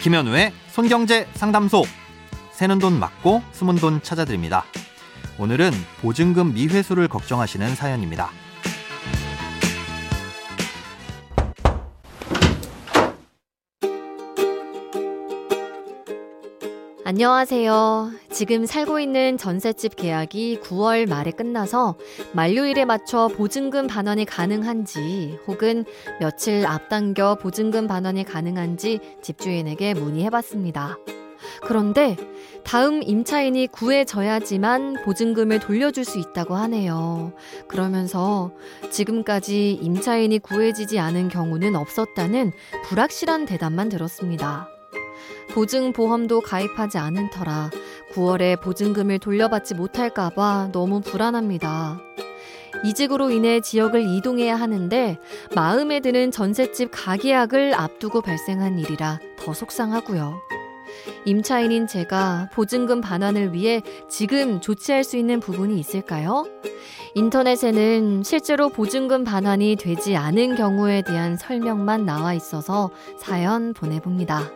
김현우의 손경제 상담소. 새는 돈 맞고 숨은 돈 찾아드립니다. 오늘은 보증금 미회수를 걱정하시는 사연입니다. 안녕하세요. 지금 살고 있는 전셋집 계약이 9월 말에 끝나서 만료일에 맞춰 보증금 반환이 가능한지 혹은 며칠 앞당겨 보증금 반환이 가능한지 집주인에게 문의해 봤습니다. 그런데 다음 임차인이 구해져야지만 보증금을 돌려줄 수 있다고 하네요. 그러면서 지금까지 임차인이 구해지지 않은 경우는 없었다는 불확실한 대답만 들었습니다. 보증보험도 가입하지 않은 터라 9월에 보증금을 돌려받지 못할까봐 너무 불안합니다. 이직으로 인해 지역을 이동해야 하는데 마음에 드는 전셋집 가계약을 앞두고 발생한 일이라 더 속상하고요. 임차인인 제가 보증금 반환을 위해 지금 조치할 수 있는 부분이 있을까요? 인터넷에는 실제로 보증금 반환이 되지 않은 경우에 대한 설명만 나와 있어서 사연 보내봅니다.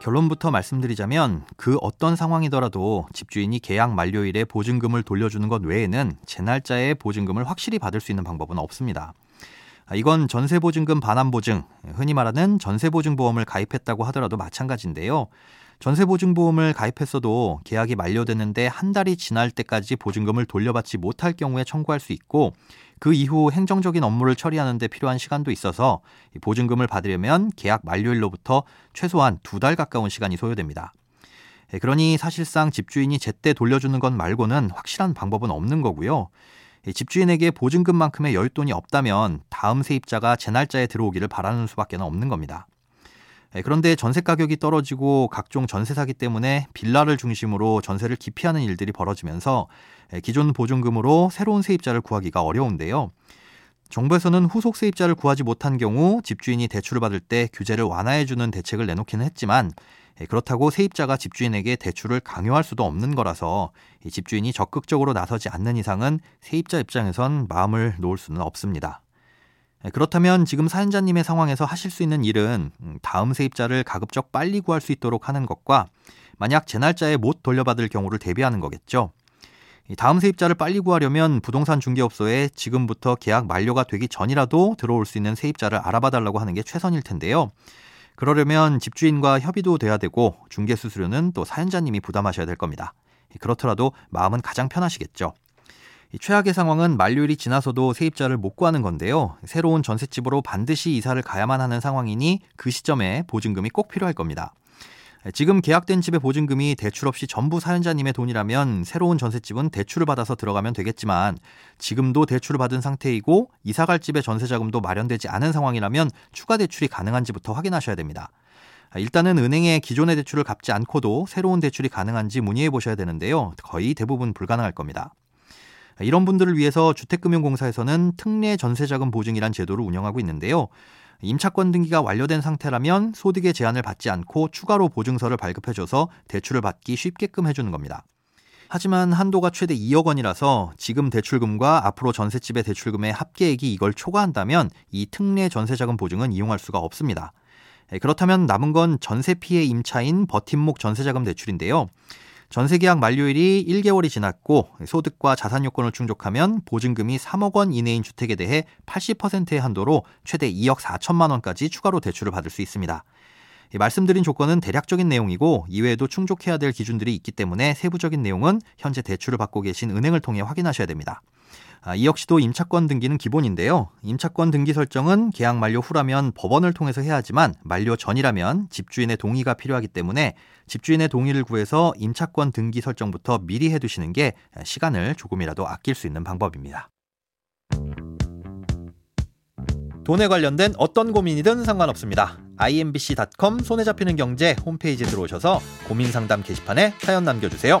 결론부터 말씀드리자면 그 어떤 상황이더라도 집주인이 계약 만료일에 보증금을 돌려주는 것 외에는 제 날짜에 보증금을 확실히 받을 수 있는 방법은 없습니다. 아, 이건 전세보증금 반환보증, 흔히 말하는 전세보증보험을 가입했다고 하더라도 마찬가지인데요. 전세보증보험을 가입했어도 계약이 만료됐는데 한 달이 지날 때까지 보증금을 돌려받지 못할 경우에 청구할 수 있고 그 이후 행정적인 업무를 처리하는 데 필요한 시간도 있어서 보증금을 받으려면 계약 만료일로부터 최소한 두 달 가까운 시간이 소요됩니다. 예, 그러니 사실상 집주인이 제때 돌려주는 것 말고는 확실한 방법은 없는 거고요. 집주인에게 보증금만큼의 여윳돈이 없다면 다음 세입자가 제 날짜에 들어오기를 바라는 수밖에 없는 겁니다. 예, 그런데 전세 가격이 떨어지고 각종 전세 사기 때문에 빌라를 중심으로 전세를 기피하는 일들이 벌어지면서 예, 기존 보증금으로 새로운 세입자를 구하기가 어려운데요. 정부에서는 후속 세입자를 구하지 못한 경우 집주인이 대출을 받을 때 규제를 완화해주는 대책을 내놓기는 했지만 예, 그렇다고 세입자가 집주인에게 대출을 강요할 수도 없는 거라서 집주인이 적극적으로 나서지 않는 이상은 세입자 입장에선 마음을 놓을 수는 없습니다. 예, 그렇다면 지금 사연자님의 상황에서 하실 수 있는 일은 음, 다음 세입자를 가급적 빨리 구할 수 있도록 하는 것과 만약 제 날짜에 못 돌려받을 경우를 대비하는 거겠죠. 다음 세입자를 빨리 구하려면 부동산 중개업소에 지금부터 계약 만료가 되기 전이라도 들어올 수 있는 세입자를 알아봐 달라고 하는 게 최선일 텐데요. 그러려면 집주인과 협의도 돼야 되고 중개 수수료는 또 사연자님이 부담하셔야 될 겁니다. 그렇더라도 마음은 가장 편하시겠죠. 최악의 상황은 만료일이 지나서도 세입자를 못 구하는 건데요. 새로운 전셋집으로 반드시 이사를 가야만 하는 상황이니 그 시점에 보증금이 꼭 필요할 겁니다. 지금 계약된 집의 보증금이 대출 없이 전부 사연자님의 돈이라면 새로운 전셋집은 대출을 받아서 들어가면 되겠지만 지금도 대출을 받은 상태이고 이사갈 집의 전세자금도 마련되지 않은 상황이라면 추가 대출이 가능한지부터 확인하셔야 됩니다. 일단은 은행에 기존의 대출을 갚지 않고도 새로운 대출이 가능한지 문의해 보셔야 되는데요. 거의 대부분 불가능할 겁니다. 이런 분들을 위해서 주택금융공사에서는 특례 전세자금 보증이란 제도를 운영하고 있는데요. 임차권 등기가 완료된 상태라면 소득의 제한을 받지 않고 추가로 보증서를 발급해줘서 대출을 받기 쉽게끔 해주는 겁니다. 하지만 한도가 최대 2억 원이라서 지금 대출금과 앞으로 전셋집의 대출금의 합계액이 이걸 초과한다면 이 특례 전세자금 보증은 이용할 수가 없습니다. 그렇다면 남은 건 전세 피해 임차인 버팀목 전세자금 대출인데요. 전세 계약 만료일이 1개월이 지났고 소득과 자산 요건을 충족하면 보증금이 3억 원 이내인 주택에 대해 80%의 한도로 최대 2억 4천만 원까지 추가로 대출을 받을 수 있습니다. 말씀드린 조건은 대략적인 내용이고 이외에도 충족해야 될 기준들이 있기 때문에 세부적인 내용은 현재 대출을 받고 계신 은행을 통해 확인하셔야 됩니다. 아, 이 역시도 임차권 등기는 기본인데요. 임차권 등기 설정은 계약 만료 후라면 법원을 통해서 해야 하지만 만료 전이라면 집주인의 동의가 필요하기 때문에 집주인의 동의를 구해서 임차권 등기 설정부터 미리 해두시는 게 시간을 조금이라도 아낄 수 있는 방법입니다. 돈에 관련된 어떤 고민이든 상관없습니다. imbc.com 손에 잡히는 경제 홈페이지에 들어오셔서 고민 상담 게시판에 사연 남겨주세요.